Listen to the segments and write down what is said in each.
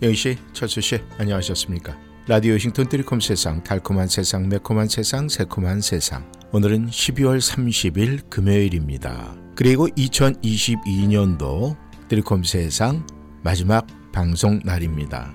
영희 씨, 철수 씨, 안녕하셨습니까? 라디오 싱턴 트리콤 세상, 달콤한 세상, 매콤한 세상, 새콤한 세상. 오늘은 12월 30일 금요일입니다. 그리고 2022년도 트리콤 세상 마지막 방송 날입니다.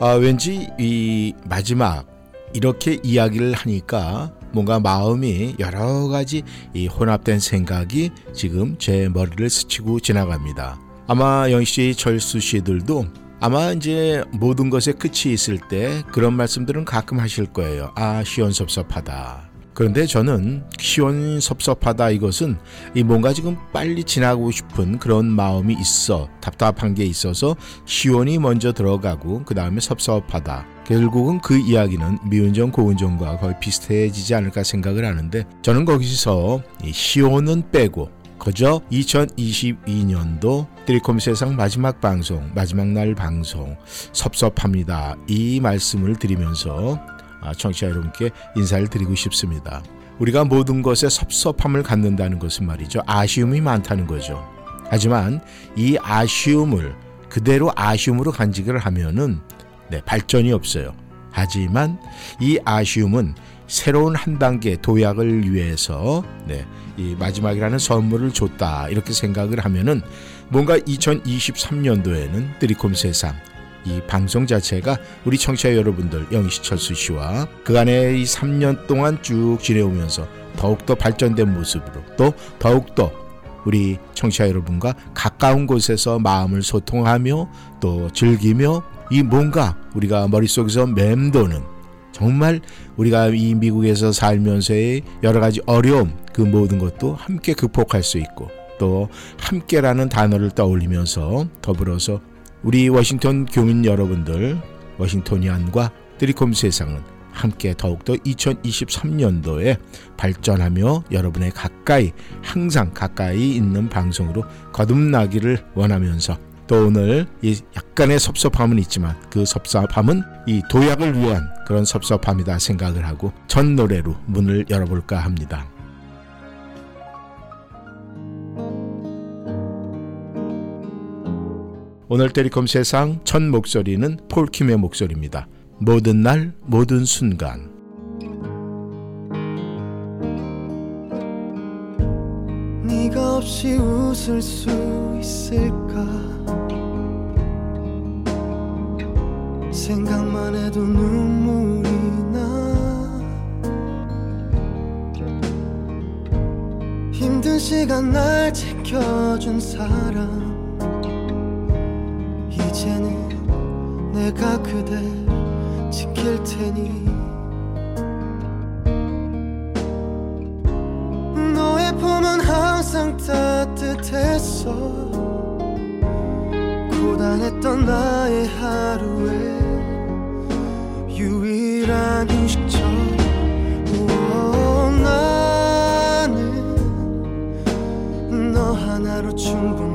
아, 왠지 이 마지막 이렇게 이야기를 하니까 뭔가 마음이 여러 가지 이 혼합된 생각이 지금 제 머리를 스치고 지나갑니다. 아마 영씨, 철수 씨들도 아마 이제 모든 것에 끝이 있을 때 그런 말씀들은 가끔 하실 거예요. 아, 시원섭섭하다. 그런데 저는 시원섭섭하다 이것은 이 뭔가 지금 빨리 지나고 싶은 그런 마음이 있어 답답한 게 있어서 시원이 먼저 들어가고 그 다음에 섭섭하다 결국은 그 이야기는 미운정 고운정과 거의 비슷해지지 않을까 생각을 하는데 저는 거기서 이 시온은 빼고 그저 2022년도 드리콤 세상 마지막 방송, 마지막 날 방송 섭섭합니다. 이 말씀을 드리면서 아, 청취자 여러분께 인사를 드리고 싶습니다. 우리가 모든 것에 섭섭함을 갖는다는 것은 말이죠. 아쉬움이 많다는 거죠. 하지만 이 아쉬움을 그대로 아쉬움으로 간직을 하면은 네, 발전이 없어요. 하지만 이 아쉬움은 새로운 한 단계 도약을 위해서 네, 이 마지막이라는 선물을 줬다 이렇게 생각을 하면은 뭔가 2023년도에는 드리콤 세상 이 방송 자체가 우리 청취자 여러분들 영희씨 철수 씨와 그간의 이 3년 동안 쭉 지내오면서 더욱더 발전된 모습으로 또 더욱더 우리 청취자 여러분과 가까운 곳에서 마음을 소통하며 또 즐기며 이 뭔가 우리가 머릿속에서 맴도는 정말 우리가 이 미국에서 살면서의 여러 가지 어려움 그 모든 것도 함께 극복할 수 있고 또 함께라는 단어를 떠올리면서 더불어서 우리 워싱턴 교민 여러분들 워싱토니안과 드리콤 세상은 함께 더욱더 2023년도에 발전하며 여러분의 가까이 항상 가까이 있는 방송으로 거듭나기를 원하면서 또 오늘 이 약간의 섭섭함은 있지만 그 섭섭함은 이 도약을 위한 그런 섭섭함이다 생각을 하고 첫 노래로 문을 열어볼까 합니다. 오늘 때리콤 세상 첫 목소리는 폴킴의 목소리입니다. 모든 날 모든 순간. 네가 없이 웃을 수 있을까? 생각만 해도 눈물이 나. 힘든 시간 날 지켜준 사람 이제는 내가 그댈 지킬 테니. 너의 품은 항상 따뜻했어. 고단했던 나의 하루에 유일한 휴식처. 나는 너 하나로 충분해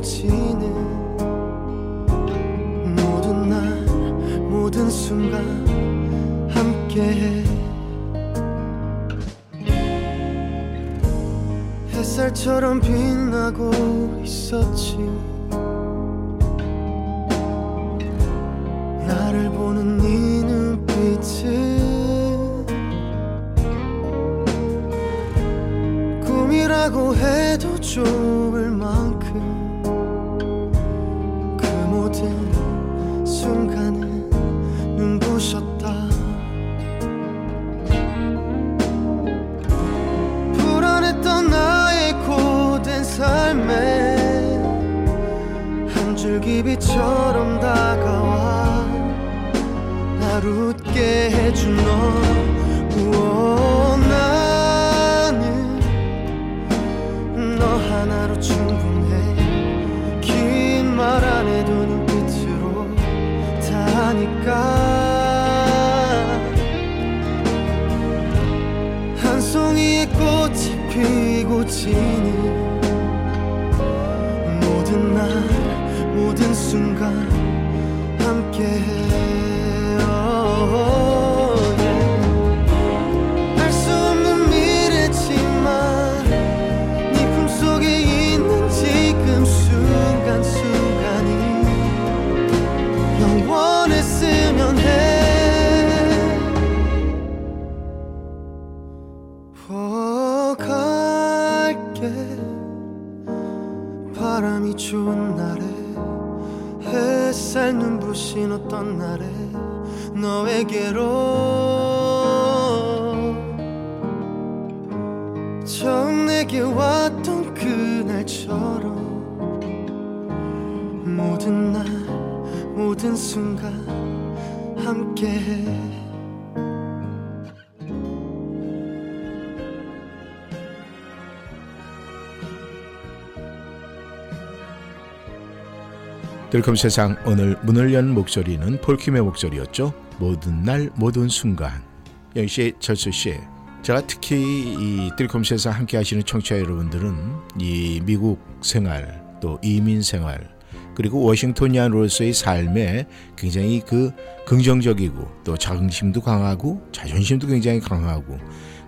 지는 모든 날 모든 순간 함께해. 햇살처럼 빛나고 있었지 지는 모든 날 모든 순간 함께해 들컴 세상 오늘 문을 연 목소리는 폴킴의 목소리였죠. 모든 날 모든 순간. 영씨 철수 씨. 제가 특히 이 뜰컴 세상 함께 하시는 청취자 여러분들은 이 미국 생활 또 이민 생활 그리고 워싱턴이안으로서의 삶에 굉장히 그 긍정적이고 또 자긍심도 강하고 자존심도 굉장히 강하고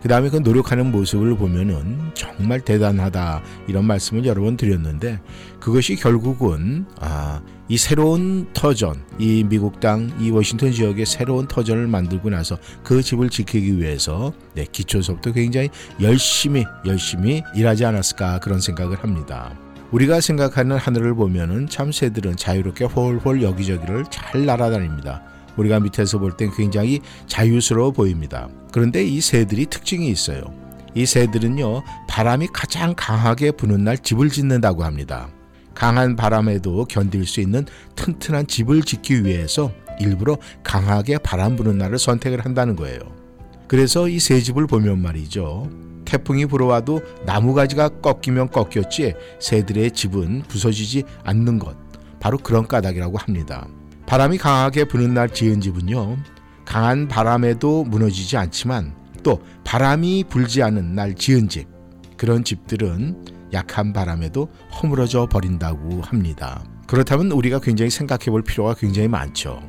그 다음에 그 노력하는 모습을 보면은 정말 대단하다 이런 말씀을 여러 번 드렸는데 그것이 결국은 아, 이 새로운 터전, 이 미국 땅, 이 워싱턴 지역의 새로운 터전을 만들고 나서 그 집을 지키기 위해서 네, 기초서부터 굉장히 열심히 열심히 일하지 않았을까 그런 생각을 합니다. 우리가 생각하는 하늘을 보면은 참 새들은 자유롭게 홀홀 여기저기를 잘 날아다닙니다. 우리가 밑에서 볼 땐 굉장히 자유스러워 보입니다. 그런데 이 새들이 특징이 있어요. 이 새들은요, 바람이 가장 강하게 부는 날 집을 짓는다고 합니다. 강한 바람에도 견딜 수 있는 튼튼한 집을 짓기 위해서 일부러 강하게 바람 부는 날을 선택을 한다는 거예요. 그래서 이 새 집을 보면 말이죠. 태풍이 불어와도 나무가지가 꺾이면 꺾였지 새들의 집은 부서지지 않는 것. 바로 그런 까닭이라고 합니다. 바람이 강하게 부는 날 지은 집은요. 강한 바람에도 무너지지 않지만 또 바람이 불지 않은 날 지은 집. 그런 집들은 약한 바람에도 허물어져 버린다고 합니다. 그렇다면 우리가 굉장히 생각해 볼 필요가 굉장히 많죠.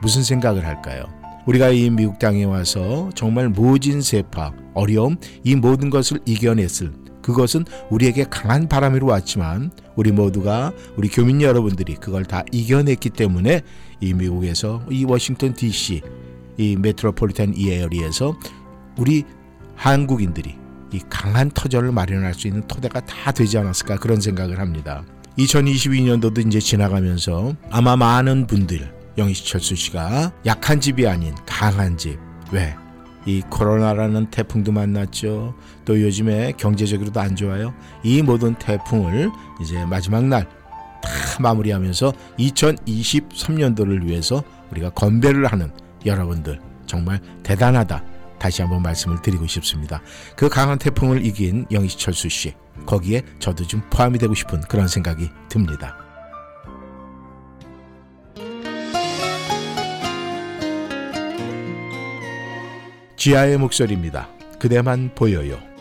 무슨 생각을 할까요? 우리가 이 미국 땅에 와서 정말 모진 세파, 어려움, 이 모든 것을 이겨냈을 그것은 우리에게 강한 바람으로 왔지만 우리 모두가 우리 교민 여러분들이 그걸 다 이겨냈기 때문에 이 미국에서 이 워싱턴 DC 이 메트로폴리탄 이 에어리에서 우리 한국인들이 이 강한 터전을 마련할 수 있는 토대가 다 되지 않았을까 그런 생각을 합니다. 2022년도도 이제 지나가면서 아마 많은 분들 영희철수 씨가 약한 집이 아닌 강한 집 왜? 이 코로나라는 태풍도 만났죠. 또 요즘에 경제적으로도 안 좋아요. 이 모든 태풍을 이제 마지막 날 다 마무리하면서 2023년도를 위해서 우리가 건배를 하는 여러분들 정말 대단하다. 다시 한번 말씀을 드리고 싶습니다. 그 강한 태풍을 이긴 영희철수 씨 거기에 저도 좀 포함이 되고 싶은 그런 생각이 듭니다. 지아의 목소리입니다. 그대만 보여요.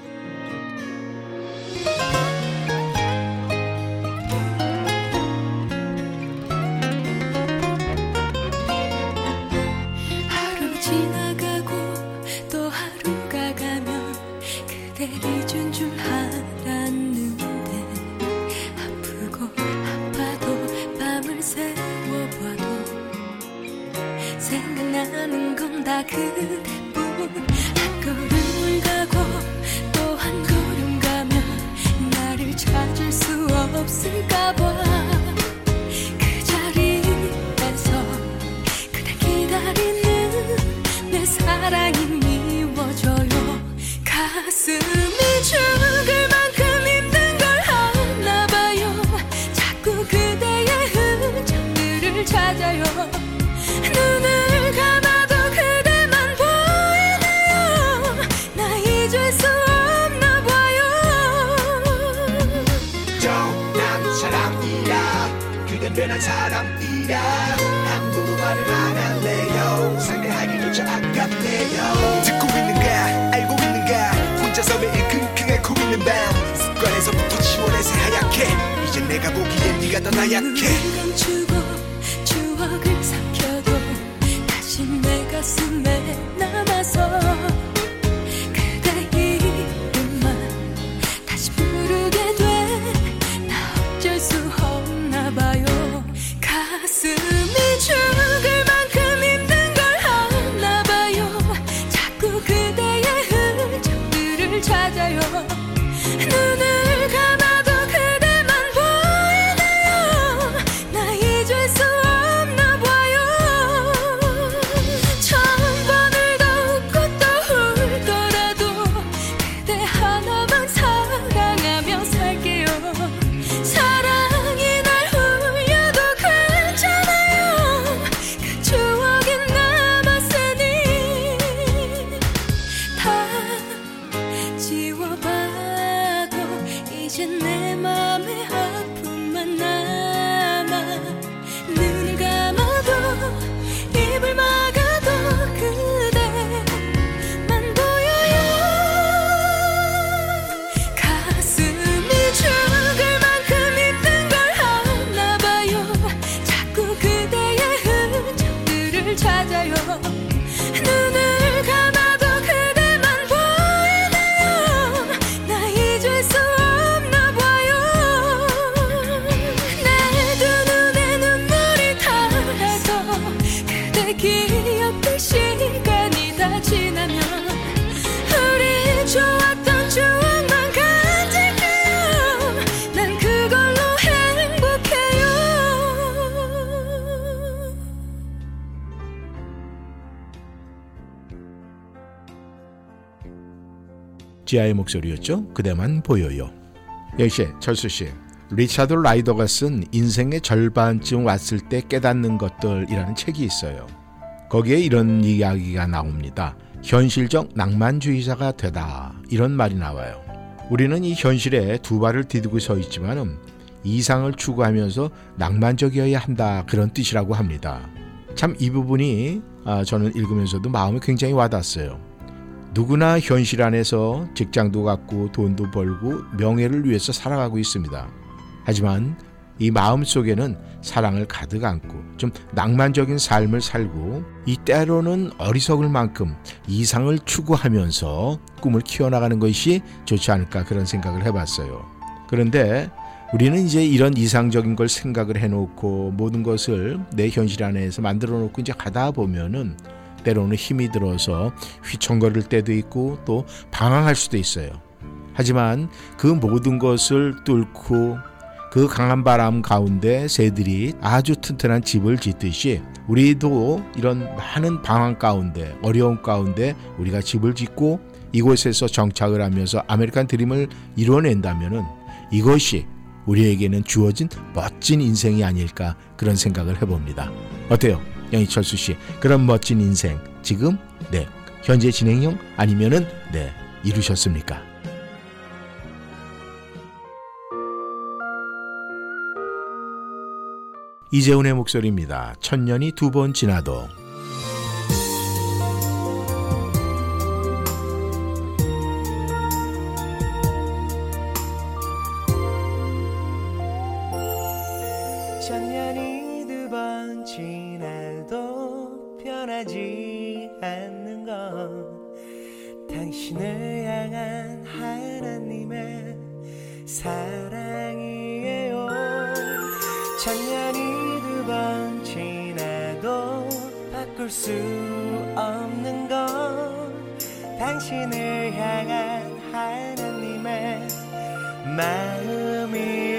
지아의 목소리였죠. 그대만 보여요. 역시 철수 씨. 리차드 라이더가 쓴 인생의 절반쯤 왔을 때 깨닫는 것들이라는 책이 있어요. 거기에 이런 이야기가 나옵니다. 현실적 낭만주의자가 되다. 이런 말이 나와요. 우리는 이 현실에 두 발을 디디고 서 있지만은 이상을 추구하면서 낭만적이어야 한다. 그런 뜻이라고 합니다. 참 이 부분이 아, 저는 읽으면서도 마음이 굉장히 와닿았어요. 누구나 현실 안에서 직장도 갖고 돈도 벌고 명예를 위해서 살아가고 있습니다. 하지만 이 마음 속에는 사랑을 가득 안고 좀 낭만적인 삶을 살고 이 때로는 어리석을 만큼 이상을 추구하면서 꿈을 키워나가는 것이 좋지 않을까 그런 생각을 해봤어요. 그런데 우리는 이제 이런 이상적인 걸 생각을 해놓고 모든 것을 내 현실 안에서 만들어 놓고 이제 가다 보면은 때로는 힘이 들어서 휘청거릴 때도 있고 또 방황할 수도 있어요. 하지만 그 모든 것을 뚫고 그 강한 바람 가운데 새들이 아주 튼튼한 집을 짓듯이 우리도 이런 많은 방황 가운데 어려움 가운데 우리가 집을 짓고 이곳에서 정착을 하면서 아메리칸 드림을 이뤄낸다면은 이것이 우리에게는 주어진 멋진 인생이 아닐까 그런 생각을 해봅니다. 어때요? 영희철수 씨 그런 멋진 인생 지금 네 현재 진행형 아니면은 네 이루셨습니까? 이재훈의 목소리입니다. 천년이 두 번 지나도 수 없는 건 당신을 향한 하나님의 마음이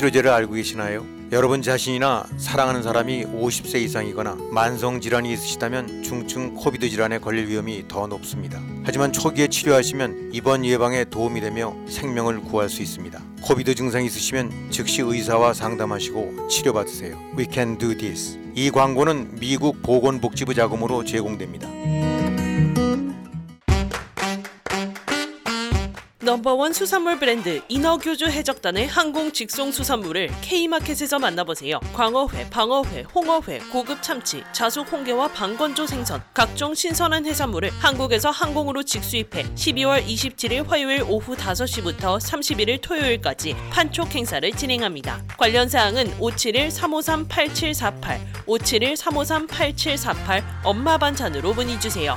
치료제를 알고 계시나요? 여러분 자신이나 사랑하는 사람이 50세 이상이거나 만성 질환이 있으시다면 중증 COVID 질환에 걸릴 위험이 더 높습니다. 하지만 초기에 치료하시면 입원 예방에 도움이 되며 생명을 구할 수 있습니다. COVID 증상이 있으시면 즉시 의사와 상담하시고 치료받으세요. We can do this. 이 광고는 미국 보건복지부 자금으로 제공됩니다. 넘버원 수산물 브랜드 인어교주 해적단의 항공 직송 수산물을 K마켓에서 만나보세요. 광어회, 방어회, 홍어회, 고급 참치, 자숙 홍게와 방건조 생선, 각종 신선한 해산물을 한국에서 항공으로 직수입해 12월 27일 화요일 오후 5시부터 31일 토요일까지 판촉 행사를 진행합니다. 관련 사항은 571-353-8748, 571-353-8748 엄마 반찬으로 문의 주세요.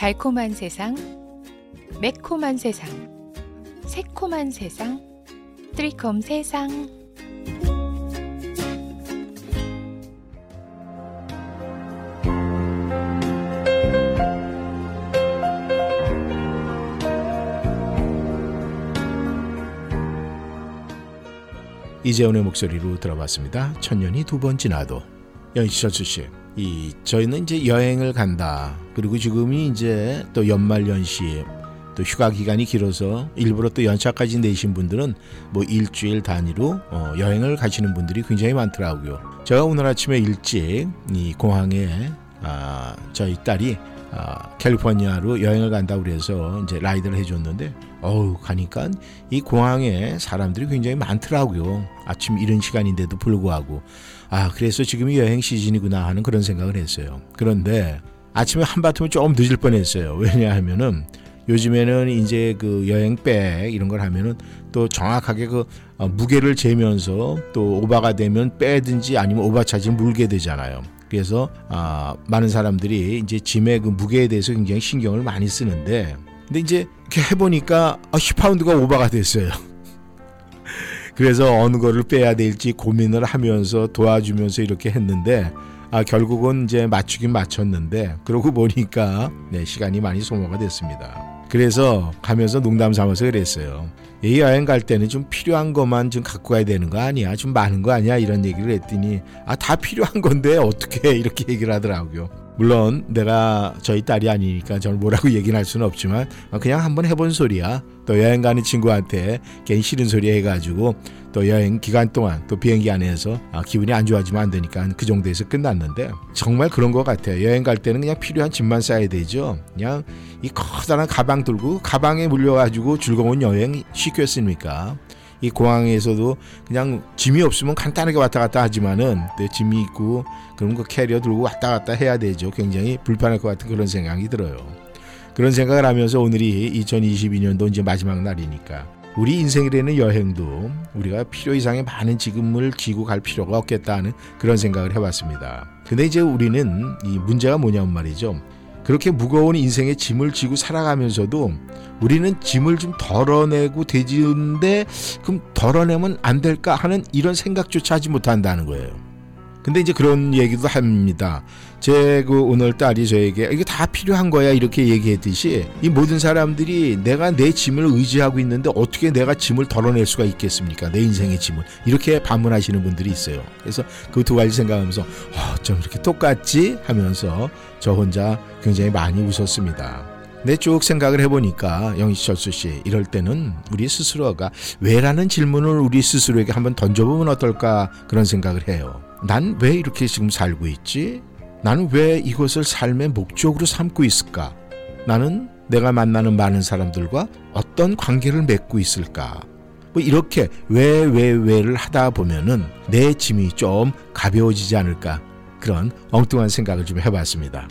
달콤한 세상, 매콤한 세상, 새콤한 세상, 트리콤 세상. 이재훈의 목소리로 들어봤습니다. 천년이 두 번 지나도 연시철수 씨, 이 저희는 이제 여행을 간다. 그리고 지금이 이제 또 연말 연시 또 휴가 기간이 길어서 일부러 또 연차까지 내신 분들은 뭐 일주일 단위로 어, 여행을 가시는 분들이 굉장히 많더라고요. 제가 오늘 아침에 일찍 이 공항에 아, 저희 딸이 아, 캘리포니아로 여행을 간다고 그래서 이제 라이드를 해줬는데 어우 가니까 이 공항에 사람들이 굉장히 많더라고요. 아침 이른 시간인데도 불구하고 아 그래서 지금이 여행 시즌이구나 하는 그런 생각을 했어요. 그런데 아침에 한바탕은 조금 늦을 뻔했어요. 왜냐하면은 요즘에는 이제 그 여행백 이런 걸 하면은 또 정확하게 그 어, 무게를 재면서 또 오바가 되면 빼든지 아니면 오바차지 물게 되잖아요. 그래서 아, 많은 사람들이 이제 짐의 그 무게에 대해서 굉장히 신경을 많이 쓰는데 근데 이제 이렇게 해보니까 아, 10파운드가 오바가 됐어요. 그래서 어느 거를 빼야 될지 고민을 하면서 도와주면서 이렇게 했는데 아, 결국은 이제 맞추긴 맞췄는데 그러고 보니까 네, 시간이 많이 소모가 됐습니다. 그래서 가면서 농담 삼아서 그랬어요. 이 여행 갈 때는 좀 필요한 것만 좀 갖고 가야 되는 거 아니야? 좀 많은 거 아니야? 이런 얘기를 했더니 아 다 필요한 건데 어떻게 이렇게 얘기를 하더라고요. 물론 내가 저희 딸이 아니니까 저는 뭐라고 얘기는 할 수는 없지만 그냥 한번 해본 소리야. 또 여행 가는 친구한테 괜히 싫은 소리 해가지고 또 여행 기간 동안 또 비행기 안에서 아, 기분이 안 좋아지면 안 되니까 그 정도에서 끝났는데 정말 그런 것 같아요. 여행 갈 때는 그냥 필요한 짐만 싸야 되죠. 그냥 이 커다란 가방 들고 가방에 물려가지고 즐거운 여행 쉽겠습니까? 이 공항에서도 그냥 짐이 없으면 간단하게 왔다 갔다 하지만은 내 짐이 있고 그런 거 캐리어 들고 왔다 갔다 해야 되죠. 굉장히 불편할 것 같은 그런 생각이 들어요. 그런 생각을 하면서 오늘이 2022년도 이제 마지막 날이니까 우리 인생이라는 여행도 우리가 필요 이상의 많은 지금을 지고 갈 필요가 없겠다는 그런 생각을 해봤습니다. 근데 이제 우리는 이 문제가 뭐냐면 말이죠. 그렇게 무거운 인생의 짐을 지고 살아가면서도 우리는 짐을 좀 덜어내고 되지는데 그럼 덜어내면 안 될까 하는 이런 생각조차 하지 못한다는 거예요. 근데 이제 그런 얘기도 합니다. 제 그 오늘 딸이 저에게 이게 다 필요한 거야 이렇게 얘기했듯이 이 모든 사람들이 내가 내 짐을 의지하고 있는데 어떻게 내가 짐을 덜어낼 수가 있겠습니까? 내 인생의 짐을 이렇게 반문하시는 분들이 있어요. 그래서 그 두 가지 생각하면서 어, 좀 이렇게 똑같지 하면서 저 혼자 굉장히 많이 웃었습니다. 내쭉 생각을 해보니까 영희철수 씨 이럴 때는 우리 스스로가 왜라는 질문을 우리 스스로에게 한번 던져보면 어떨까 그런 생각을 해요. 난 왜 이렇게 지금 살고 있지? 나는 왜 이것을 삶의 목적으로 삼고 있을까? 나는 내가 만나는 많은 사람들과 어떤 관계를 맺고 있을까? 뭐 이렇게 왜 왜 왜를 하다 보면은 내 짐이 좀 가벼워지지 않을까? 그런 엉뚱한 생각을 좀 해봤습니다.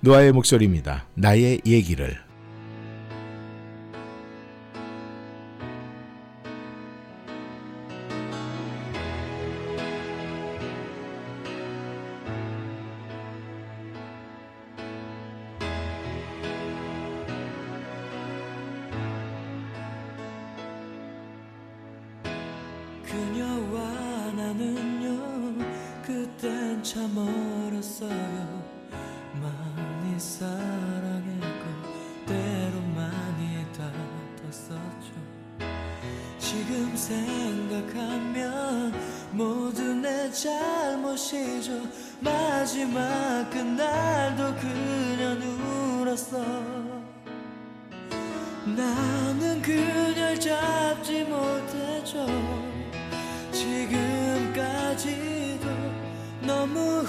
노아의 목소리입니다. 나의 얘기를. 너무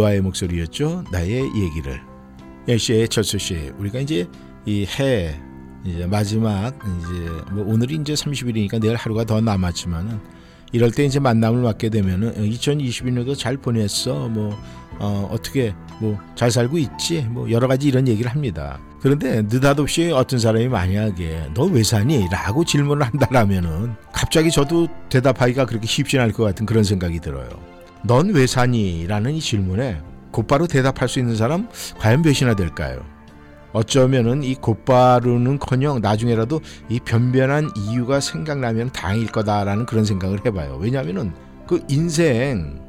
노아의 목소리였죠. 나의 얘기를. 역시 철수 씨, 우리가 이제 이 해 이제 마지막 이제 뭐 오늘이 이제 30일이니까 내일 하루가 더 남았지만은 이럴 때 이제 만남을 맞게 되면은 2022년도 잘 보냈어. 뭐 어, 어떻게 뭐 잘 살고 있지? 뭐 여러 가지 이런 얘기를 합니다. 그런데 느닷없이 어떤 사람이 만약에 너 왜 사니? 라고 질문을 한다라면은 갑자기 저도 대답하기가 그렇게 쉽지 않을 것 같은 그런 생각이 들어요. 넌 왜 사니? 라는 이 질문에 곧바로 대답할 수 있는 사람 과연 몇이나 될까요? 어쩌면은 이 곧바로는커녕 나중에라도 이 변변한 이유가 생각나면 다행일 거다라는 그런 생각을 해봐요. 왜냐하면은 그 인생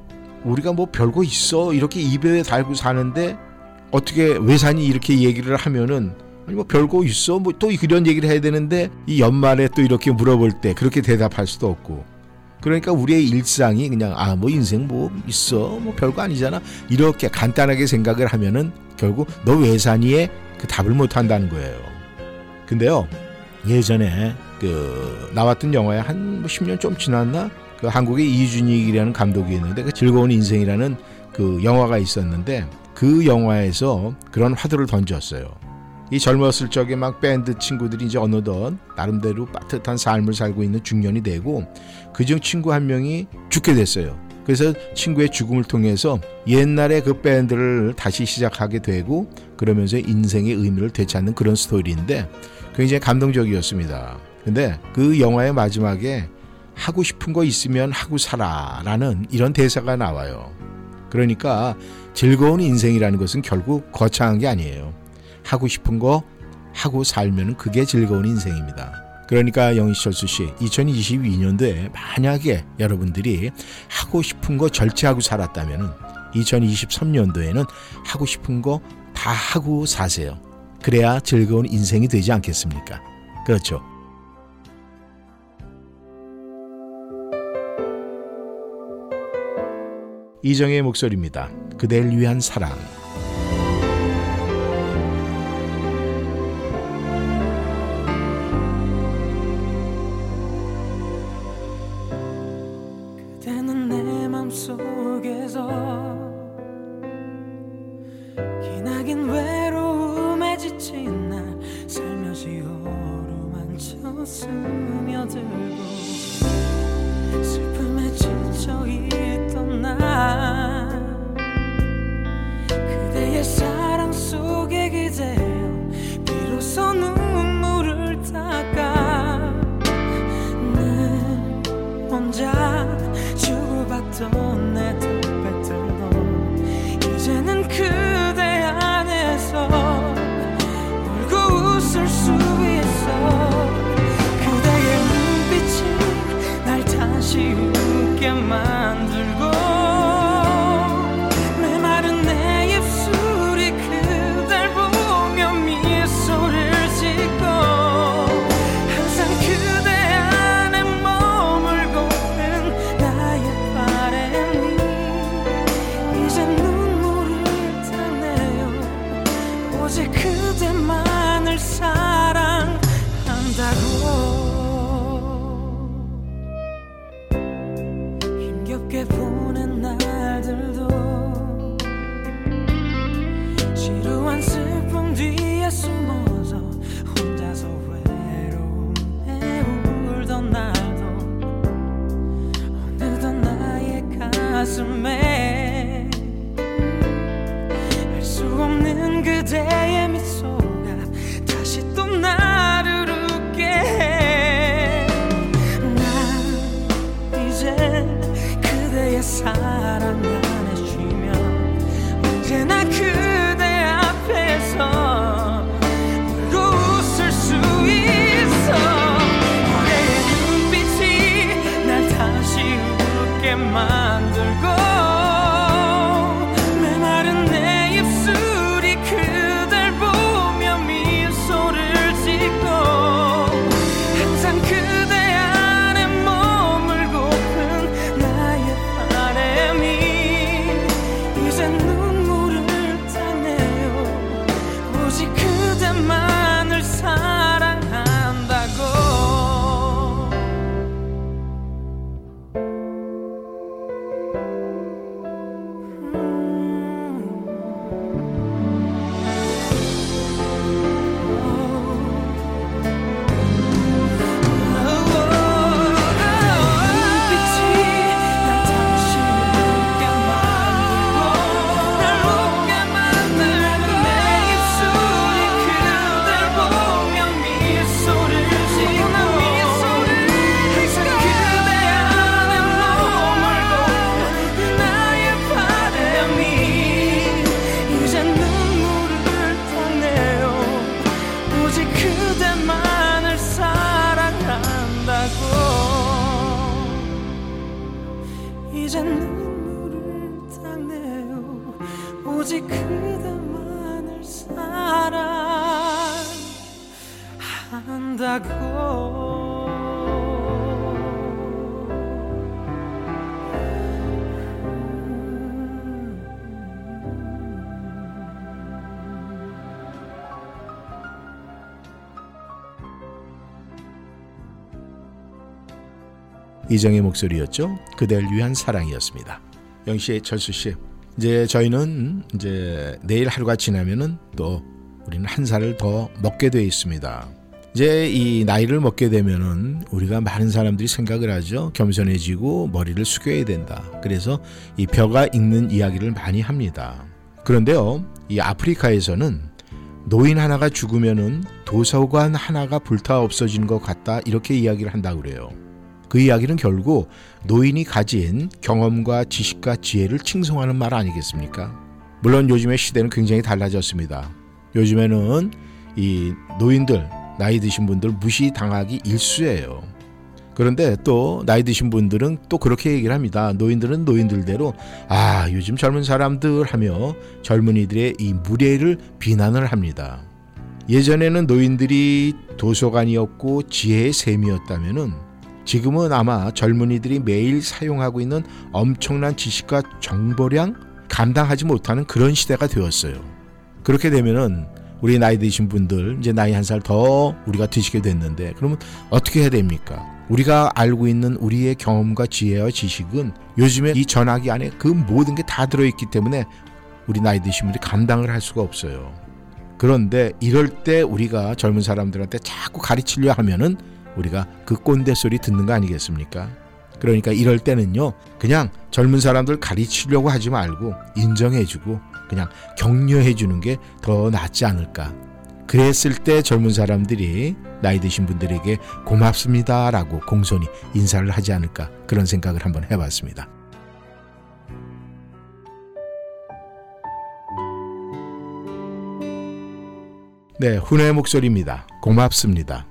우리가 뭐 별거 있어 이렇게 입에 달고 사는데 어떻게 왜 사니 이렇게 얘기를 하면은 아니 뭐 별거 있어 뭐 또 그런 얘기를 해야 되는데 이 연말에 또 이렇게 물어볼 때 그렇게 대답할 수도 없고 그러니까 우리의 일상이 그냥 아 뭐 인생 뭐 있어 뭐 별거 아니잖아 이렇게 간단하게 생각을 하면은 결국 너왜 사니에 그 답을 못 한다는 거예요. 근데요 예전에 그 나왔던 영화에 한뭐 10년 좀 지났나 그 한국의 이준익이라는 감독이 있는데 그 즐거운 인생이라는 그 영화가 있었는데 그 영화에서 그런 화두를 던졌어요. 이 젊었을 적에 막 밴드 친구들이 이제 어느덧 나름대로 빠듯한 삶을 살고 있는 중년이 되고 그중 친구 한 명이 죽게 됐어요. 그래서 친구의 죽음을 통해서 옛날에 그 밴드를 다시 시작하게 되고 그러면서 인생의 의미를 되찾는 그런 스토리인데 굉장히 감동적이었습니다. 근데 그 영화의 마지막에 하고 싶은 거 있으면 하고 살아 라는 이런 대사가 나와요. 그러니까 즐거운 인생이라는 것은 결국 거창한 게 아니에요. 하고 싶은 거 하고 살면 그게 즐거운 인생입니다. 그러니까 영희철수 씨, 2022년도에 만약에 여러분들이 하고 싶은 거 절제하고 살았다면 2023년도에는 하고 싶은 거 다 하고 사세요. 그래야 즐거운 인생이 되지 않겠습니까? 그렇죠. 이정의 목소리입니다. 그댈 위한 사랑. 날다 이정의 목소리였죠. 그댈 위한 사랑이었습니다. 영 씨, 철수 씨, 이제 저희는 이제 내일 하루가 지나면은 또 우리는 한 살을 더 먹게 돼 있습니다. 이제 이 나이를 먹게 되면은 우리가 많은 사람들이 생각을 하죠. 겸손해지고 머리를 숙여야 된다. 그래서 이 벼가 익는 이야기를 많이 합니다. 그런데요, 이 아프리카에서는 노인 하나가 죽으면은 도서관 하나가 불타 없어진 것 같다 이렇게 이야기를 한다고 그래요. 그 이야기는 결국 노인이 가진 경험과 지식과 지혜를 칭송하는 말 아니겠습니까? 물론 요즘의 시대는 굉장히 달라졌습니다. 요즘에는 이 노인들, 나이 드신 분들 무시당하기 일쑤예요. 그런데 또 나이 드신 분들은 또 그렇게 얘기를 합니다. 노인들은 노인들대로 아 요즘 젊은 사람들 하며 젊은이들의 이 무례를 비난을 합니다. 예전에는 노인들이 도서관이었고 지혜의 셈이었다면은 지금은 아마 젊은이들이 매일 사용하고 있는 엄청난 지식과 정보량 감당하지 못하는 그런 시대가 되었어요. 그렇게 되면은 우리 나이 드신 분들 이제 나이 한 살 더 우리가 드시게 됐는데 그러면 어떻게 해야 됩니까? 우리가 알고 있는 우리의 경험과 지혜와 지식은 요즘에 이 전화기 안에 그 모든 게 다 들어있기 때문에 우리 나이 드신 분들이 감당을 할 수가 없어요. 그런데 이럴 때 우리가 젊은 사람들한테 자꾸 가르치려 하면은 우리가 그 꼰대 소리 듣는 거 아니겠습니까? 그러니까 이럴 때는요, 그냥 젊은 사람들 가르치려고 하지 말고 인정해주고 그냥 격려해주는 게 더 낫지 않을까. 그랬을 때 젊은 사람들이 나이 드신 분들에게 고맙습니다라고 공손히 인사를 하지 않을까 그런 생각을 한번 해봤습니다. 네, 훈의 목소리입니다. 고맙습니다.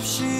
변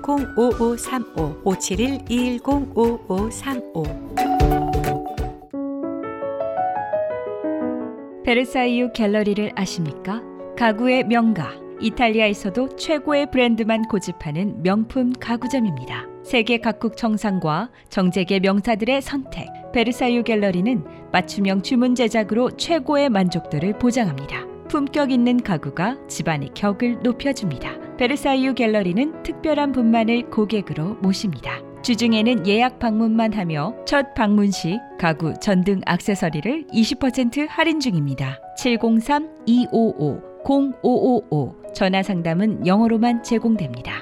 571-210-5535 571-210-5535 베르사이유 갤러리를 아십니까? 가구의 명가, 이탈리아에서도 최고의 브랜드만 고집하는 명품 가구점입니다. 세계 각국 정상과 정재계 명사들의 선택, 베르사유 갤러리는 맞춤형 주문 제작으로 최고의 만족도를 보장합니다. 품격 있는 가구가 집안의 격을 높여줍니다. 베르사유 갤러리는 특별한 분만을 고객으로 모십니다. 주중에는 예약 방문만 하며 첫 방문 시 가구 전등 액세서리를 20% 할인 중입니다. 703-255-0555 전화 상담은 영어로만 제공됩니다.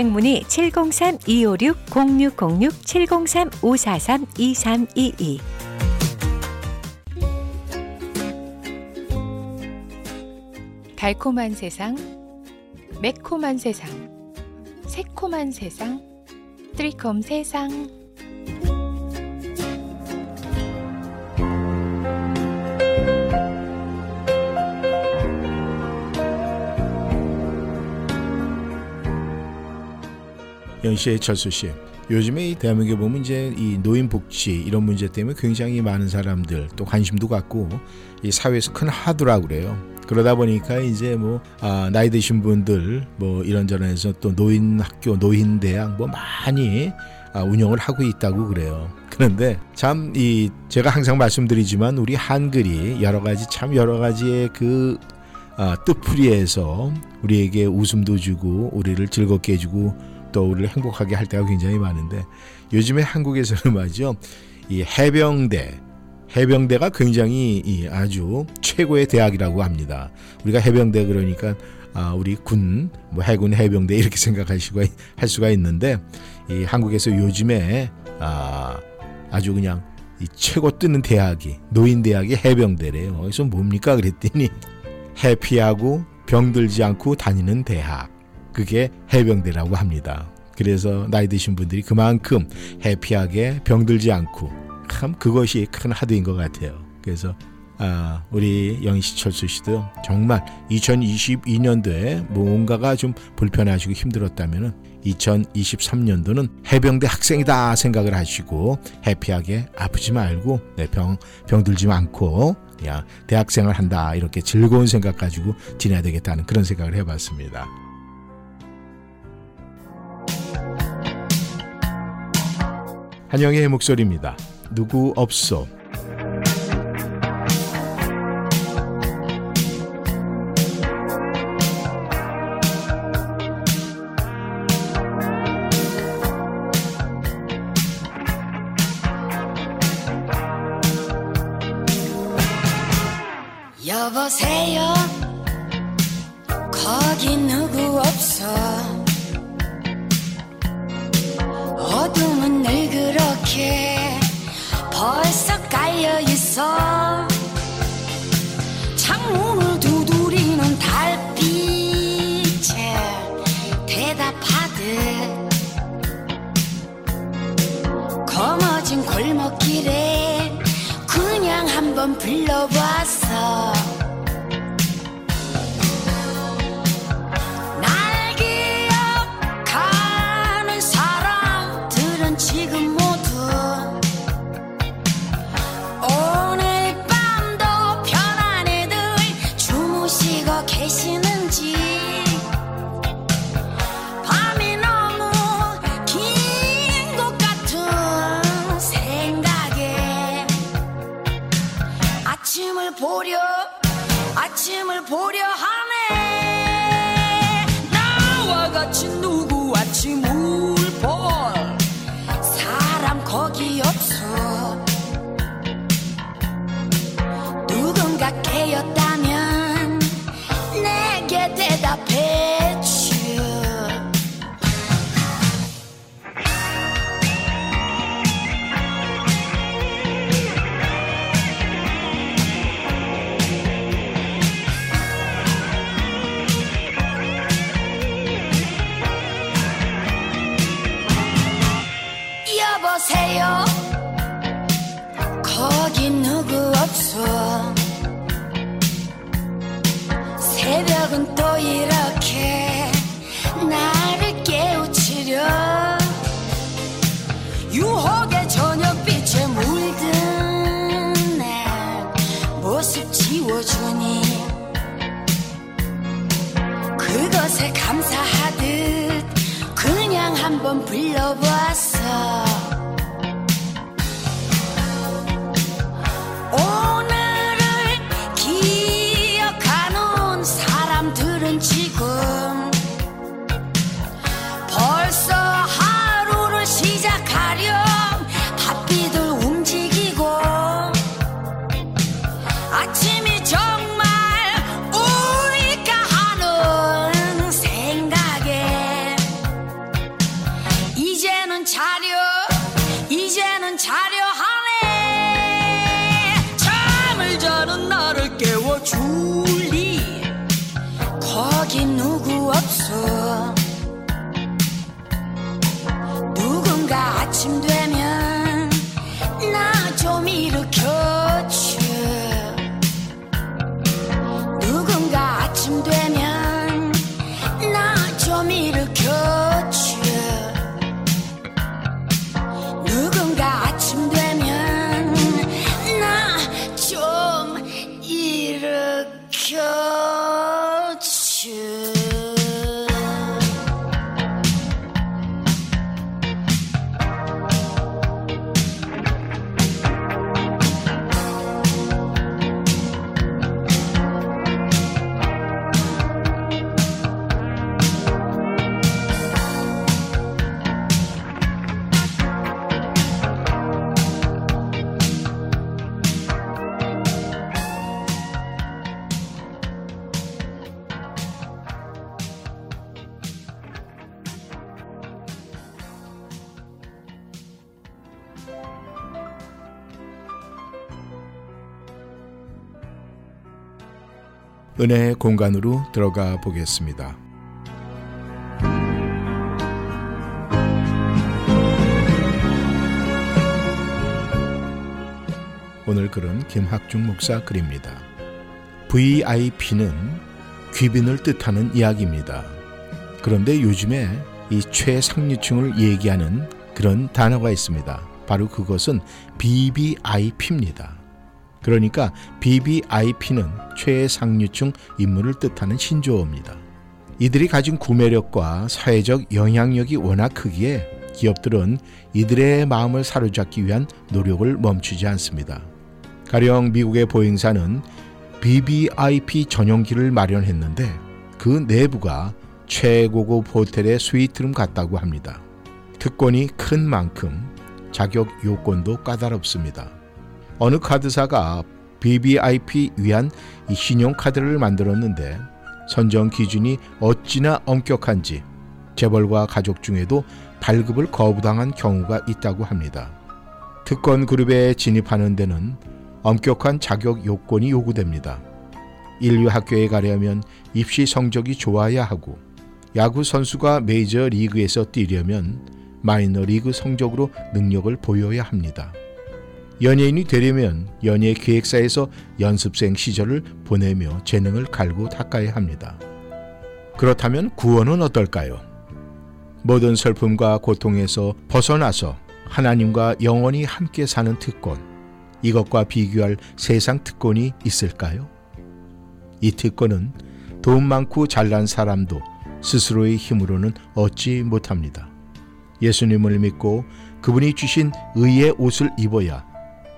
문의 703-256-0606 703-543-2322 달콤한 세상, 매콤한 세상, 새콤한 세상, 트리콤 세상. 영시의 철수 씨. 요즘에 이 대한민국에 보면 이제 이 노인 복지 이런 문제 때문에 굉장히 많은 사람들 또 관심도 갖고 이 사회에서 큰 하두라고 그래요. 그러다 보니까 이제 뭐 아, 나이 드신 분들 뭐 이런저런 해서 또 노인 학교, 노인 대학 뭐 많이 아, 운영을 하고 있다고 그래요. 그런데 참 이 제가 항상 말씀드리지만 우리 한글이 여러 가지 참 여러 가지의 그 아, 뜻풀이에서 우리에게 웃음도 주고 우리를 즐겁게 해주고 또 우리를 행복하게 할 때가 굉장히 많은데 요즘에 한국에서는 말이죠 이 해병대 해병대가 굉장히 이 아주 최고의 대학이라고 합니다. 우리가 해병대 그러니까 아, 우리 군, 뭐 해군 해병대 이렇게 생각하시고 할 수가 있는데 이 한국에서 요즘에 아, 아주 그냥 이 최고 뜨는 대학이 노인 대학이 해병대래요. 그래서 뭡니까 그랬더니 해피하고 병들지 않고 다니는 대학. 그게 해병대라고 합니다. 그래서 나이 드신 분들이 그만큼 해피하게 병들지 않고 참 그것이 큰 하드인 것 같아요. 그래서 아, 우리 영희 철수 씨도 정말 2022년도에 뭔가가 좀 불편하시고 힘들었다면은 2023년도는 해병대 학생이다 생각을 하시고 해피하게 아프지 말고 네, 병 병들지 않고 야 대학생을 한다 이렇게 즐거운 생각 가지고 지내야 되겠다는 그런 생각을 해봤습니다. 한영의 목소리입니다. 누구 없소. 벌써 깔려 있어. 창문을 두드리는 달빛에 대답하듯 거머진 골목길에 그냥 한번 불러봤어 그것에 감사하듯 그냥 한번 불러보았어 은혜의 공간으로 들어가 보겠습니다. 오늘 글은 김학중 목사 글입니다. VIP는 귀빈을 뜻하는 이야기입니다. 그런데 요즘에 이 최상류층을 얘기하는 그런 단어가 있습니다. 바로 그것은 BBIP입니다. 그러니까 BBIP는 최상류층 인물을 뜻하는 신조어입니다. 이들이 가진 구매력과 사회적 영향력이 워낙 크기에 기업들은 이들의 마음을 사로잡기 위한 노력을 멈추지 않습니다. 가령 미국의 보잉사는 BBIP 전용기를 마련했는데 그 내부가 최고급 호텔의 스위트룸 같다고 합니다. 특권이 큰 만큼 자격 요건도 까다롭습니다. 어느 카드사가 BBIP 위한 이 신용카드를 만들었는데 선정 기준이 어찌나 엄격한지 재벌과 가족 중에도 발급을 거부당한 경우가 있다고 합니다. 특권 그룹에 진입하는 데는 엄격한 자격 요건이 요구됩니다. 인류 학교에 가려면 입시 성적이 좋아야 하고 야구 선수가 메이저 리그에서 뛰려면 마이너 리그 성적으로 능력을 보여야 합니다. 연예인이 되려면 연예 기획사에서 연습생 시절을 보내며 재능을 갈고 닦아야 합니다. 그렇다면 구원은 어떨까요? 모든 슬픔과 고통에서 벗어나서 하나님과 영원히 함께 사는 특권. 이것과 비교할 세상 특권이 있을까요? 이 특권은 돈 많고 잘난 사람도 스스로의 힘으로는 얻지 못합니다. 예수님을 믿고 그분이 주신 의의 옷을 입어야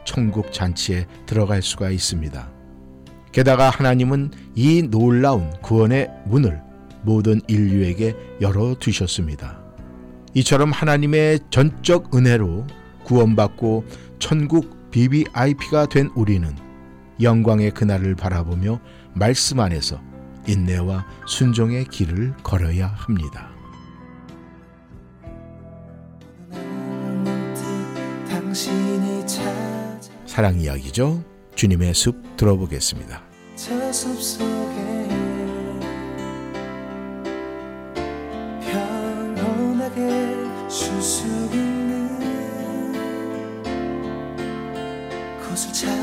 천국 잔치에 들어갈 수가 있습니다. 게다가 하나님은 이 놀라운 구원의 문을 모든 인류에게 열어 두셨습니다. 이처럼 하나님의 전적 은혜로 구원받고 천국 BBIP가 된 우리는 영광의 그날을 바라보며 말씀 안에서 인내와 순종의 길을 걸어야 합니다. 찾아 사랑 이야기죠. 주님의 숲 들어보겠습니다. 저숲 속에 평온하게 쉴수 있는 곳을 찾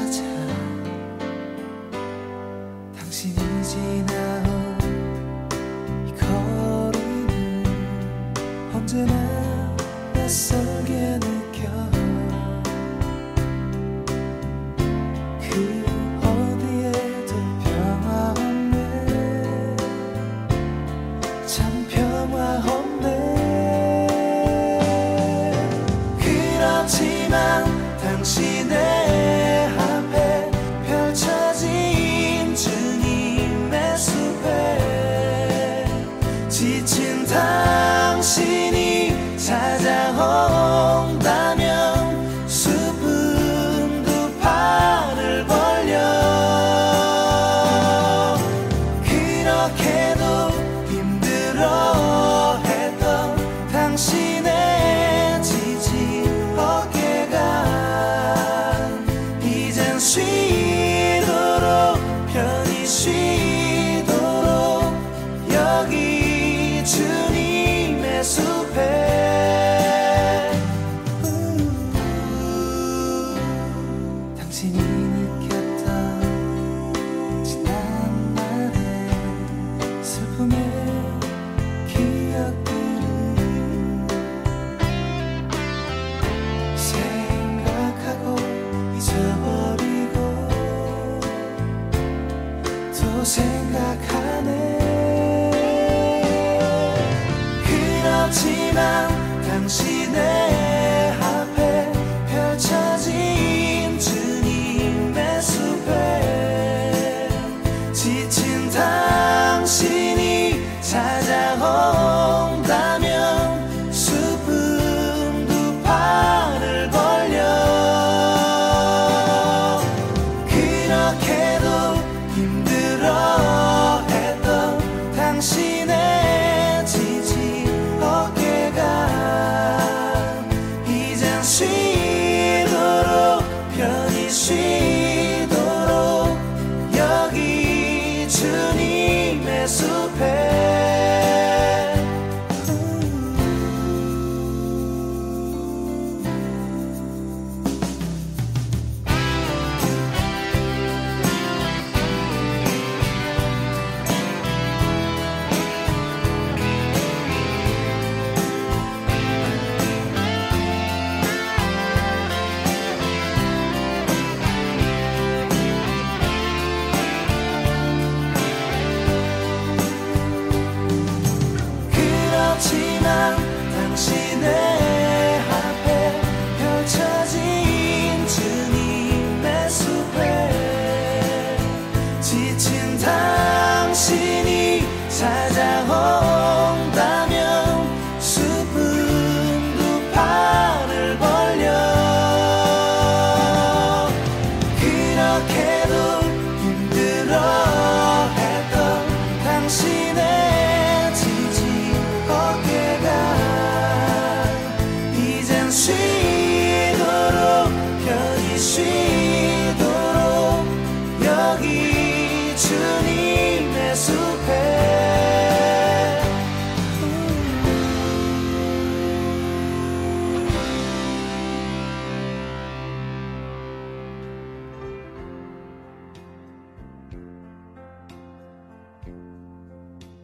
그렇지만 당신의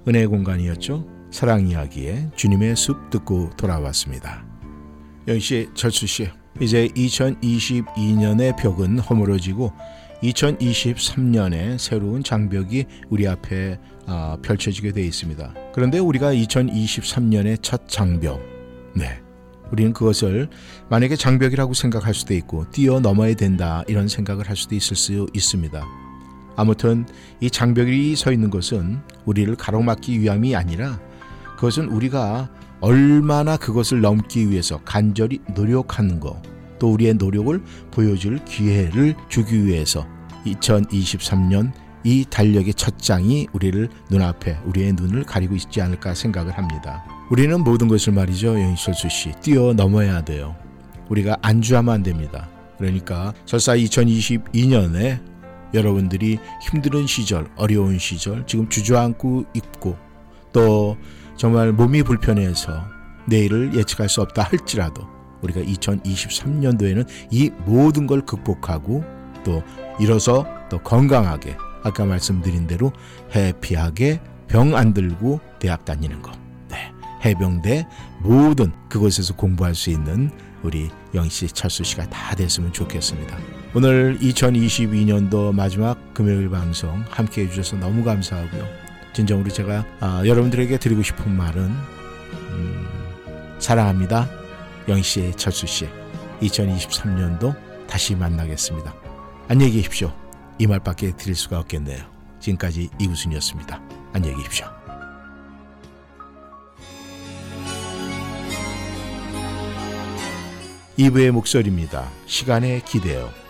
은혜 공간이었죠. 사랑 이야기의 주님의 숲 듣고 돌아왔습니다. 영희 씨, 철수 씨, 이제 2022년의 벽은 허물어지고 2023년에 새로운 장벽이 우리 앞에 아, 펼쳐지게 되어 있습니다. 그런데 우리가 2023년의 첫 장벽, 네, 우리는 그것을 만약에 장벽이라고 생각할 수도 있고 뛰어넘어야 된다 이런 생각을 할 수도 있을 수 있습니다. 아무튼 이 장벽이 서 있는 것은 우리를 가로막기 위함이 아니라 그것은 우리가 얼마나 그것을 넘기 위해서 간절히 노력하는 것, 또 우리의 노력을 보여줄 기회를 주기 위해서 2023년 이 달력의 첫 장이 우리를 눈앞에 우리의 눈을 가리고 있지 않을까 생각을 합니다. 우리는 모든 것을 말이죠, 영희철수 씨, 뛰어넘어야 돼요. 우리가 안주하면 안 됩니다. 그러니까 설사 2022년에 여러분들이 힘든 시절, 어려운 시절, 지금 주저앉고 있고 또 정말 몸이 불편해서 내일을 예측할 수 없다 할지라도 우리가 2023년도에는 이 모든 걸 극복하고 또 일어서 또 건강하게 아까 말씀드린 대로 해피하게 병 안 들고 대학 다니는 거. 네. 해병대 모든 그곳에서 공부할 수 있는 우리 영씨 철수 씨가 다 됐으면 좋겠습니다. 오늘 2022년도 마지막 금요일 방송 함께 해주셔서 너무 감사하고요. 진정으로 제가 아, 여러분들에게 드리고 싶은 말은 음, 사랑합니다. 영씨 철수 씨 2023년도 다시 만나겠습니다. 안녕히 계십시오. 이 말밖에 드릴 수가 없겠네요. 지금까지 이구순이었습니다. 안녕히 계십시오. 이브의 목소리입니다. 시간에 기대요.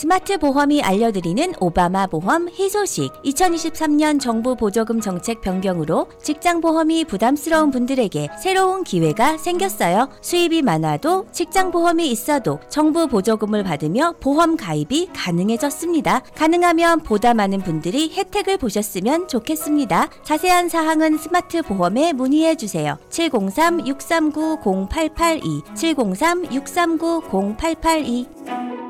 스마트 보험이 알려드리는 오바마 보험 희소식 2023년 정부 보조금 정책 변경으로 직장 보험이 부담스러운 분들에게 새로운 기회가 생겼어요. 수입이 많아도 직장 보험이 있어도 정부 보조금을 받으며 보험 가입이 가능해졌습니다. 가능하면 보다 많은 분들이 혜택을 보셨으면 좋겠습니다. 자세한 사항은 스마트 보험에 문의해 주세요. 703-639-0882 703-639-0882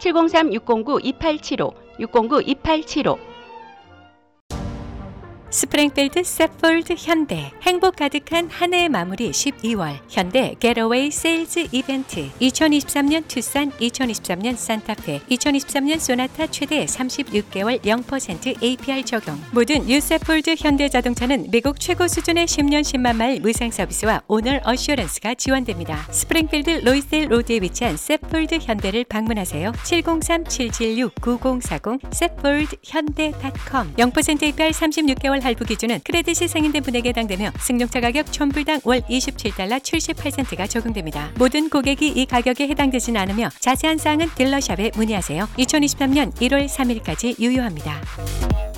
703-609-2875, 609-2875. 스프링필드 Safford 현대. 행복 가득한 한 해의 마무리 12월. 현대 Getaway Sales Event 2023년 투싼 2023년 산타페 2023년 소나타 최대 36개월 0% APR 적용. 모든 new Safford 현대자동차는 미국 최고 수준의 10년 10만 마일 무상 서비스와 Owner Assurance가 지원됩니다. 스프링필드 Loisdale Road에 위치한 Safford 현대를 방문하세요. 703-776-9040 Safford 현대.com 0% APR 36개월 할부 기준은 credit이 승인된 분에게 해당되며 승용차 가격 천불당 월 27달러 78센트가 적용됩니다. 모든 고객이 이 가격에 해당되진 않으며 자세한 사항은 딜러샵에 문의하세요. 2023년 1월 3일까지 유효합니다.